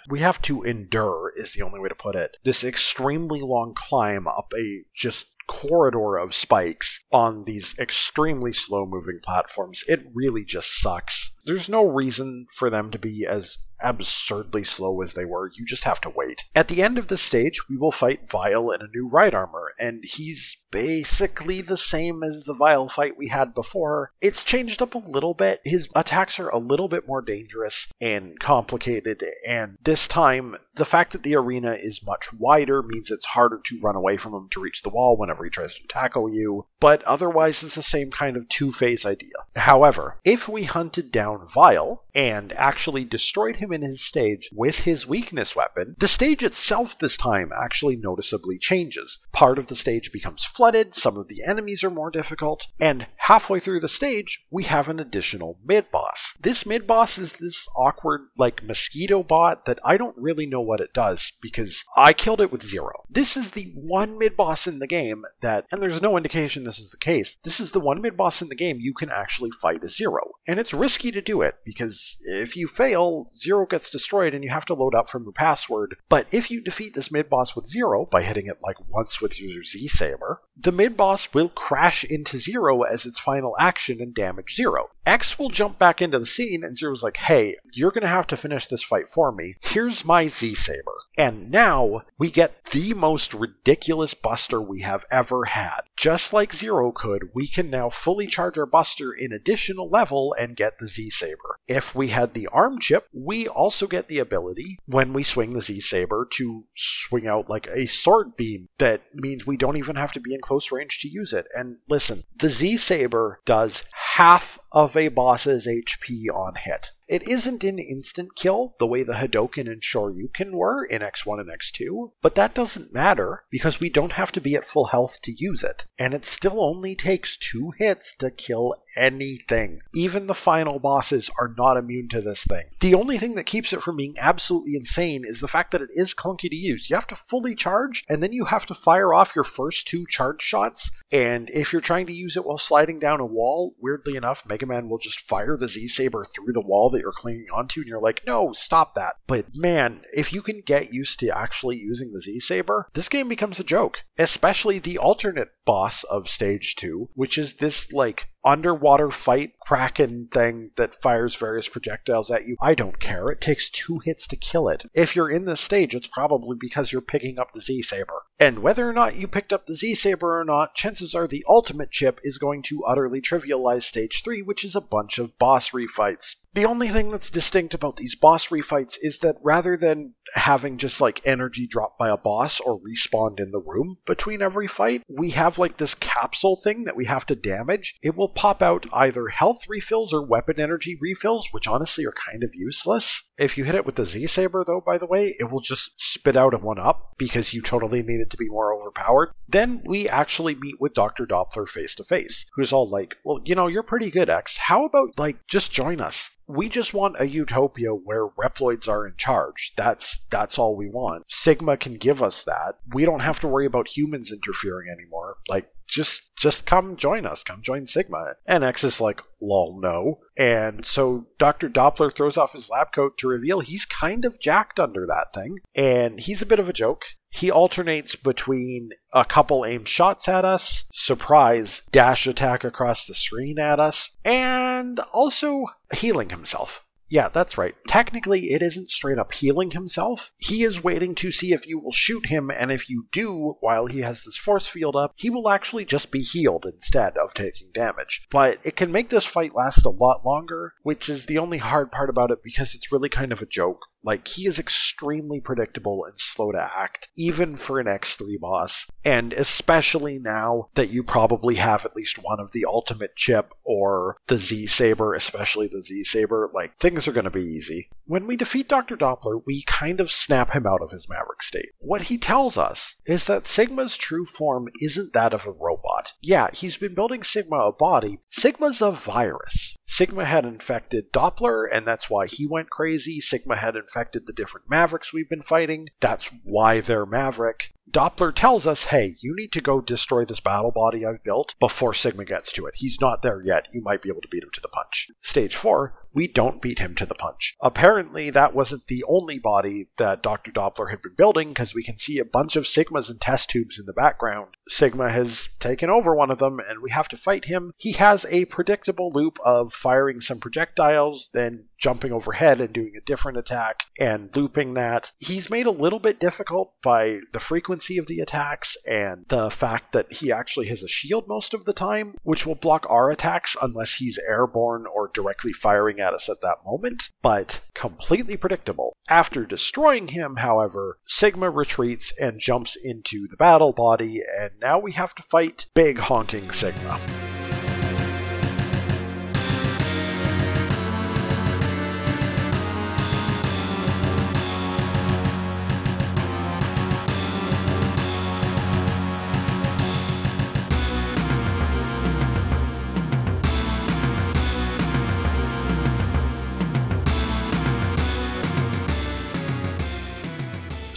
We have to endure, is the only way to put it. This extremely long climb up a just corridor of spikes on these extremely slow moving platforms. It really just sucks. There's no reason for them to be as absurdly slow as they were. You just have to wait. At the end of the stage, we will fight Vile in a new ride armor, and he's basically the same as the Vile fight we had before. It's changed up a little bit. His attacks are a little bit more dangerous and complicated, and this time, the fact that the arena is much wider means it's harder to run away from him to reach the wall whenever he tries to tackle you, but otherwise it's the same kind of two phase idea. However, if we hunted down Vile and actually destroyed him in his stage with his weakness weapon, the stage itself this time actually noticeably changes. Part of the stage becomes flooded, some of the enemies are more difficult, and halfway through the stage, we have an additional mid boss. This mid boss is this awkward, like, mosquito bot that I don't really know what it does because I killed it with zero. This is the one mid boss in the game that, and there's no indication this is the case, this is the one mid boss in the game you can actually fight a zero. And it's risky to do it because if you fail, zero gets destroyed and you have to load up from your password. But if you defeat this mid boss with zero by hitting it like once with your Z Saber, the mid boss will crash into zero as its final action and damage zero. X will jump back into the scene, and Zero's like, hey, you're going to have to finish this fight for me. Here's my Z Saber. And now we get the most ridiculous Buster we have ever had. Just like Zero could, we can now fully charge our Buster in additional level and get the Z Saber. If we had the arm chip, we also get the ability, when we swing the Z Saber, to swing out like a sword beam that means we don't even have to be in close range to use it. And listen, the Z Saber does half of a boss's HP on hit. It isn't an instant kill the way the Hadoken and Shoryuken were in X1 and X2, but that doesn't matter because we don't have to be at full health to use it, and it still only takes two hits to kill anything. Even the final bosses are not immune to this thing. The only thing that keeps it from being absolutely insane is the fact that it is clunky to use. You have to fully charge, and then you have to fire off your first two charge shots, and if you're trying to use it while sliding down a wall, weirdly enough, Mega Man will just fire the Z Saber through the wall that you're clinging onto, and you're like, no, stop that. But man, if you can get used to actually using the Z Saber, this game becomes a joke. Especially the alternate boss of stage two, which is this like underwater fight kraken thing that fires various projectiles at you. I don't care. It takes two hits to kill it. If you're in this stage, it's probably because you're picking up the Z Saber. And whether or not you picked up the Z Saber or not, chances are the ultimate chip is going to utterly trivialize stage 3, which is a bunch of boss refights. The only thing that's distinct about these boss refights is that rather than having just like energy dropped by a boss or respawned in the room between every fight, we have like this capsule thing that we have to damage. It will pop out either health refills or weapon energy refills, which honestly are kind of useless. If you hit it with the Z Saber, though, by the way, it will just spit out a one up because you totally need it to be more overpowered. Then we actually meet with Dr. Doppler face to face, who's all like, Well, you know, you're pretty good, X. How about, like, just join us? we just want a utopia where Reploids are in charge. That's that's all we want. Sigma can give us that. We don't have to worry about humans interfering anymore. Like just just come join us. Come join Sigma. And X is like, lol, no. And so Dr. Doppler throws off his lab coat to reveal he's kind of jacked under that thing. And he's a bit of a joke. He alternates between a couple aimed shots at us, surprise, dash attack across the screen at us, and also healing himself. Yeah, that's right. Technically, it isn't straight up healing himself. He is waiting to see if you will shoot him, and if you do, while he has this force field up, he will actually just be healed instead of taking damage. But it can make this fight last a lot longer, which is the only hard part about it because it's really kind of a joke. Like, he is extremely predictable and slow to act, even for an X3 boss. And especially now that you probably have at least one of the ultimate chip or the Z Saber, especially the Z Saber, like, things are going to be easy. When we defeat Dr. Doppler, we kind of snap him out of his Maverick state. What he tells us is that Sigma's true form isn't that of a robot. Yeah, he's been building Sigma a body. Sigma's a virus. Sigma had infected Doppler, and that's why he went crazy. Sigma had infected the different Mavericks we've been fighting. That's why they're Maverick. Doppler tells us, hey, you need to go destroy this battle body I've built before Sigma gets to it. He's not there yet. You might be able to beat him to the punch. Stage 4, we don't beat him to the punch. Apparently, that wasn't the only body that Dr. Doppler had been building, because we can see a bunch of Sigmas and test tubes in the background. Sigma has taken over one of them, and we have to fight him. He has a predictable loop of firing some projectiles, then jumping overhead and doing a different attack, and looping that. He's made a little bit difficult by the frequency of the attacks and the fact that he actually has a shield most of the time, which will block our attacks unless he's airborne or directly firing at us at that moment, but completely predictable. After destroying him, however, Sigma retreats and jumps into the battle body, and now we have to fight Big Honking Sigma.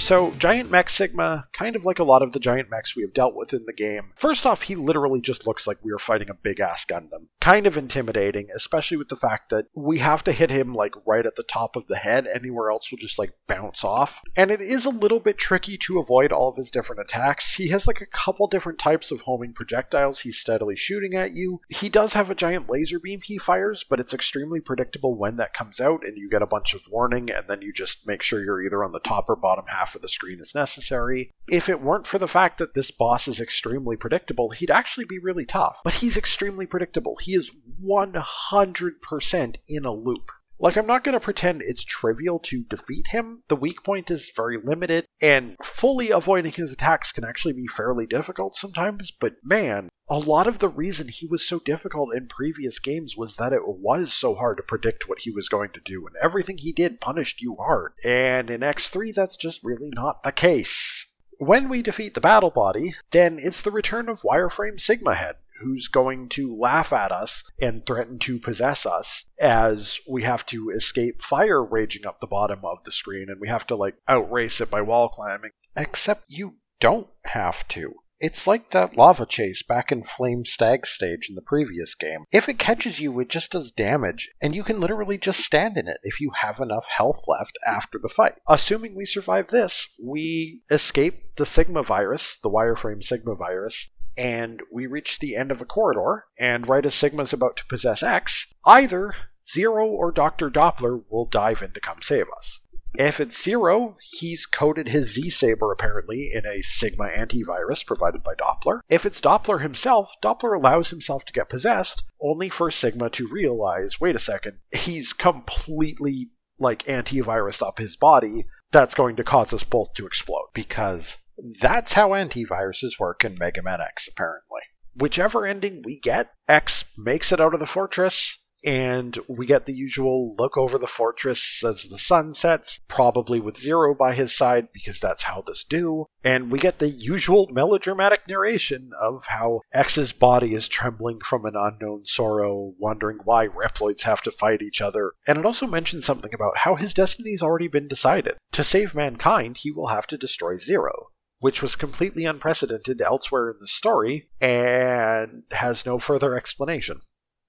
So, Giant Mech Sigma, kind of like a lot of the giant mechs we have dealt with in the game, first off, he literally just looks like we are fighting a big ass Gundam. Kind of intimidating, especially with the fact that we have to hit him like right at the top of the head. Anywhere else will just like bounce off. And it is a little bit tricky to avoid all of his different attacks. He has like a couple different types of homing projectiles he's steadily shooting at you. He does have a giant laser beam he fires, but it's extremely predictable when that comes out, and you get a bunch of warning, and then you just make sure you're either on the top or bottom half half of the screen is necessary. If it weren't for the fact that this boss is extremely predictable, he'd actually be really tough. But he's extremely predictable. He is 100% in a loop. Like, I'm not going to pretend it's trivial to defeat him. The weak point is very limited, and fully avoiding his attacks can actually be fairly difficult sometimes, but man, a lot of the reason he was so difficult in previous games was that it was so hard to predict what he was going to do, and everything he did punished you hard. And in X3, that's just really not the case. When we defeat the battle body, then it's the return of Wireframe Sigma Head, who's going to laugh at us and threaten to possess us as we have to escape fire raging up the bottom of the screen and we have to like outrace it by wall climbing. Except you don't have to. It's like that lava chase back in Flame Stag stage in the previous game. If it catches you, it just does damage, and you can literally just stand in it if you have enough health left after the fight. Assuming we survive this, we escape the Sigma virus, the wireframe Sigma virus, and we reach the end of a corridor, and right as Sigma's about to possess X, either Zero or Dr. Doppler will dive in to come save us. If it's Zero, he's coded his Z Saber apparently in a Sigma antivirus provided by Doppler. If it's Doppler himself, Doppler allows himself to get possessed, only for Sigma to realize wait a second, he's completely like antivirused up his body. That's going to cause us both to explode because that's how antiviruses work in Mega Man X, apparently. Whichever ending we get, X makes it out of the fortress, and we get the usual look over the fortress as the sun sets, probably with Zero by his side, because that's how this do. And we get the usual melodramatic narration of how X's body is trembling from an unknown sorrow, wondering why Reploids have to fight each other. And it also mentions something about how his destiny's already been decided. To save mankind, he will have to destroy Zero which was completely unprecedented elsewhere in the story and has no further explanation.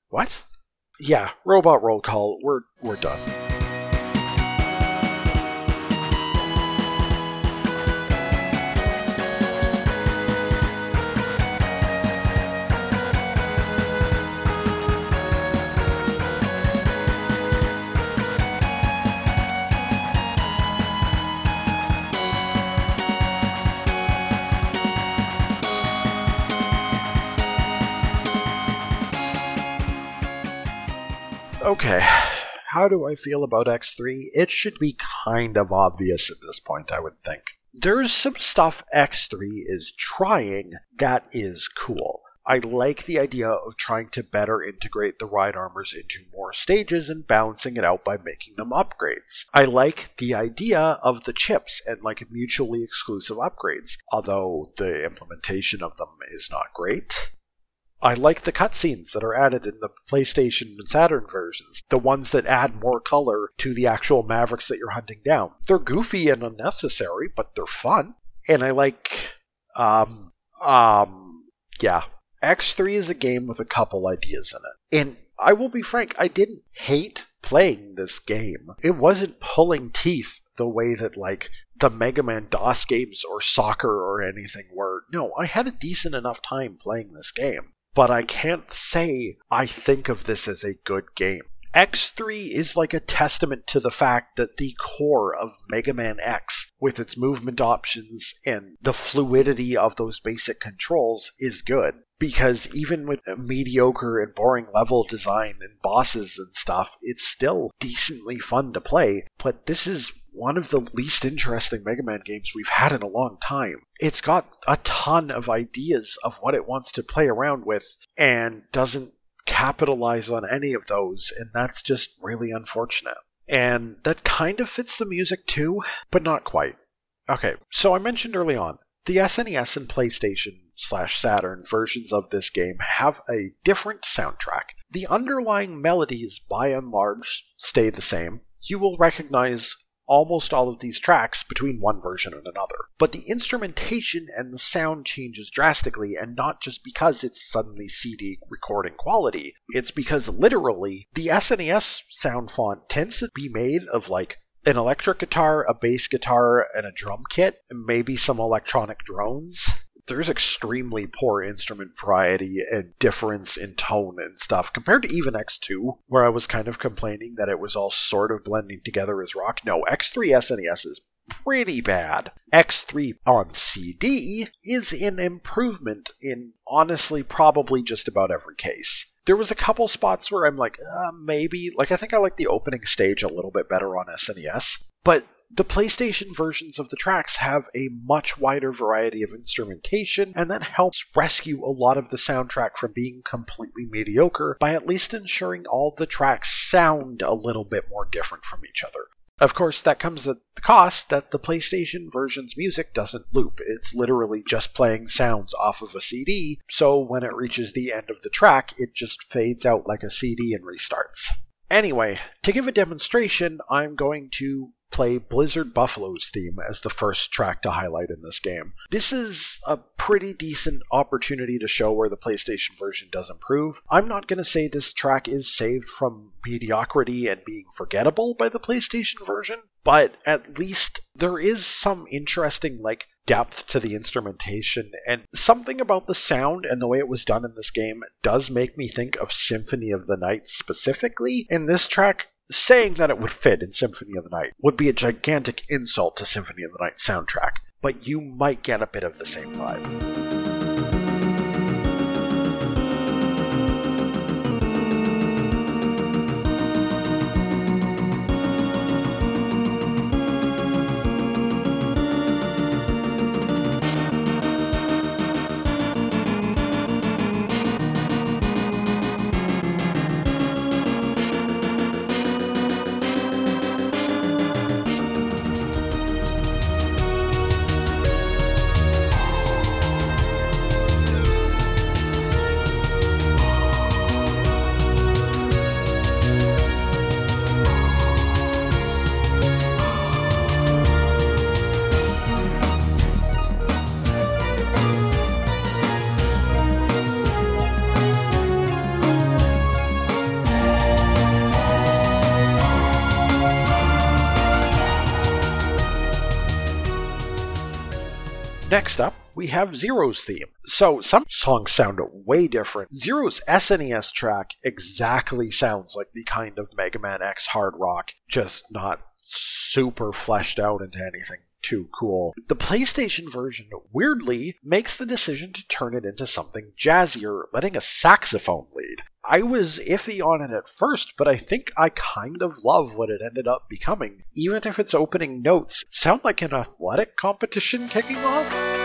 What? Yeah, robot roll call. We're we're done. Okay, how do I feel about X3? It should be kind of obvious at this point, I would think. There's some stuff X3 is trying that is cool. I like the idea of trying to better integrate the ride armors into more stages and balancing it out by making them upgrades. I like the idea of the chips and like mutually exclusive upgrades, although the implementation of them is not great. I like the cutscenes that are added in the PlayStation and Saturn versions, the ones that add more color to the actual Mavericks that you're hunting down. They're goofy and unnecessary, but they're fun. And I like, um, um, yeah. X3 is a game with a couple ideas in it. And I will be frank, I didn't hate playing this game. It wasn't pulling teeth the way that, like, the Mega Man DOS games or soccer or anything were. No, I had a decent enough time playing this game but I can't say I think of this as a good game. X3 is like a testament to the fact that the core of Mega Man X, with its movement options and the fluidity of those basic controls, is good. Because even with mediocre and boring level design and bosses and stuff, it's still decently fun to play. But this is one of the least interesting Mega Man games we've had in a long time. It's got a ton of ideas of what it wants to play around with and doesn't capitalize on any of those, and that's just really unfortunate. And that kind of fits the music too, but not quite. Okay, so I mentioned early on, the SNES and PlayStation slash Saturn versions of this game have a different soundtrack. The underlying melodies, by and large, stay the same. You will recognize almost all of these tracks between one version and another. But the instrumentation and the sound changes drastically, and not just because it's suddenly CD recording quality, it's because literally the SNES sound font tends to be made of like an electric guitar, a bass guitar, and a drum kit, and maybe some electronic drones there's extremely poor instrument variety and difference in tone and stuff compared to even X2, where I was kind of complaining that it was all sort of blending together as rock. No, X3 SNES is pretty bad. X3 on CD is an improvement in honestly probably just about every case. There was a couple spots where I'm like, uh, maybe. Like, I think I like the opening stage a little bit better on SNES. But the PlayStation versions of the tracks have a much wider variety of instrumentation, and that helps rescue a lot of the soundtrack from being completely mediocre by at least ensuring all the tracks sound a little bit more different from each other. Of course, that comes at the cost that the PlayStation version's music doesn't loop. It's literally just playing sounds off of a CD, so when it reaches the end of the track, it just fades out like a CD and restarts. Anyway, to give a demonstration, I'm going to play Blizzard Buffalo's theme as the first track to highlight in this game. This is a pretty decent opportunity to show where the PlayStation version does improve. I'm not going to say this track is saved from mediocrity and being forgettable by the PlayStation version, but at least there is some interesting, like, depth to the instrumentation, and something about the sound and the way it was done in this game does make me think of Symphony of the Night specifically. In this track, saying that it would fit in Symphony of the Night would be a gigantic insult to Symphony of the Night soundtrack, but you might get a bit of the same vibe. Next up, we have Zero's theme. So some songs sound way different. Zero's SNES track exactly sounds like the kind of Mega Man X hard rock, just not super fleshed out into anything too cool. The PlayStation version, weirdly, makes the decision to turn it into something jazzier, letting a saxophone lead. I was iffy on it at first, but I think I kind of love what it ended up becoming, even if its opening notes sound like an athletic competition kicking off.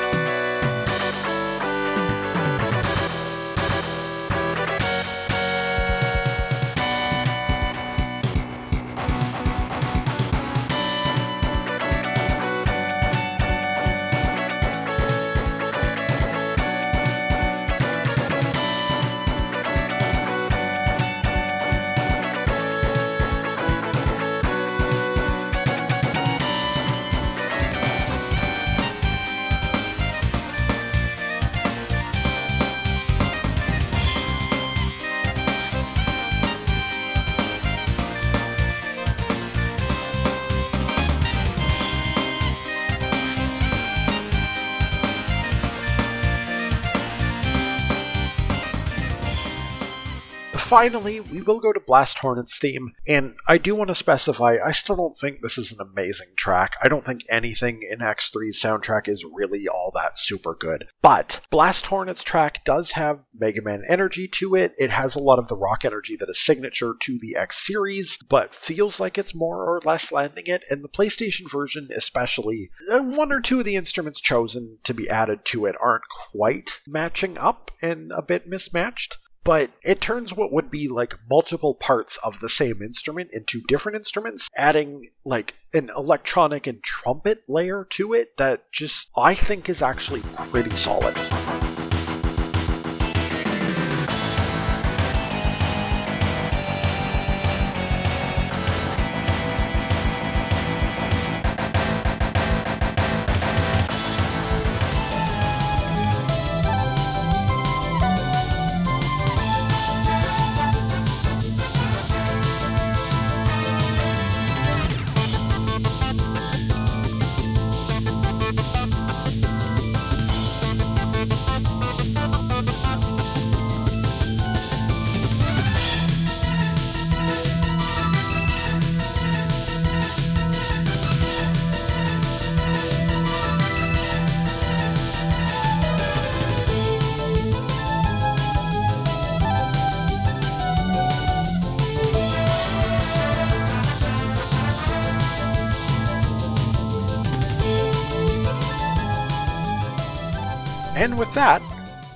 Finally, we will go to Blast Hornet's theme, and I do want to specify I still don't think this is an amazing track. I don't think anything in X3's soundtrack is really all that super good. But Blast Hornet's track does have Mega Man energy to it. It has a lot of the rock energy that is signature to the X series, but feels like it's more or less landing it. And the PlayStation version, especially, uh, one or two of the instruments chosen to be added to it aren't quite matching up and a bit mismatched but it turns what would be like multiple parts of the same instrument into different instruments, adding like an electronic and trumpet layer to it that just I think is actually pretty solid. And with that,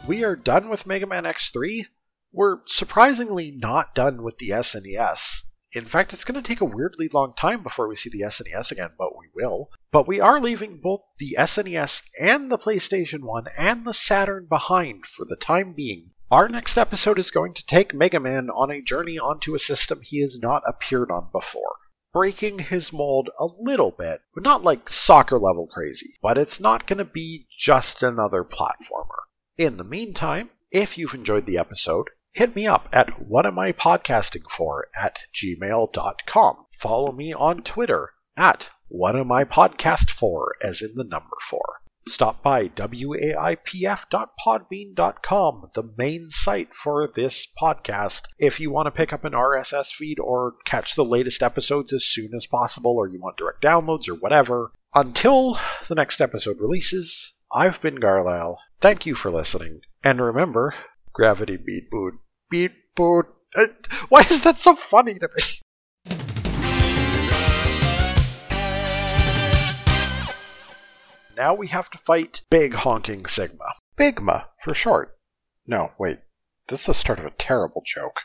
we are done with Mega Man X3. We're surprisingly not done with the SNES. In fact, it's going to take a weirdly long time before we see the SNES again, but we will. But we are leaving both the SNES and the PlayStation 1 and the Saturn behind for the time being. Our next episode is going to take Mega Man on a journey onto a system he has not appeared on before. Breaking his mold a little bit, but not like soccer level crazy, but it's not going to be just another platformer. In the meantime, if you've enjoyed the episode, hit me up at what podcasting for at gmail.com. Follow me on Twitter at what podcast for as in the number four. Stop by waipf.podbean.com, the main site for this podcast. If you want to pick up an RSS feed or catch the latest episodes as soon as possible, or you want direct downloads or whatever. Until the next episode releases, I've been Garlisle. Thank you for listening. And remember, gravity beat boot. Beat boot. Why is that so funny to me? [laughs] Now we have to fight Big Honking Sigma. Bigma, for short. No, wait. This is the start of a terrible joke.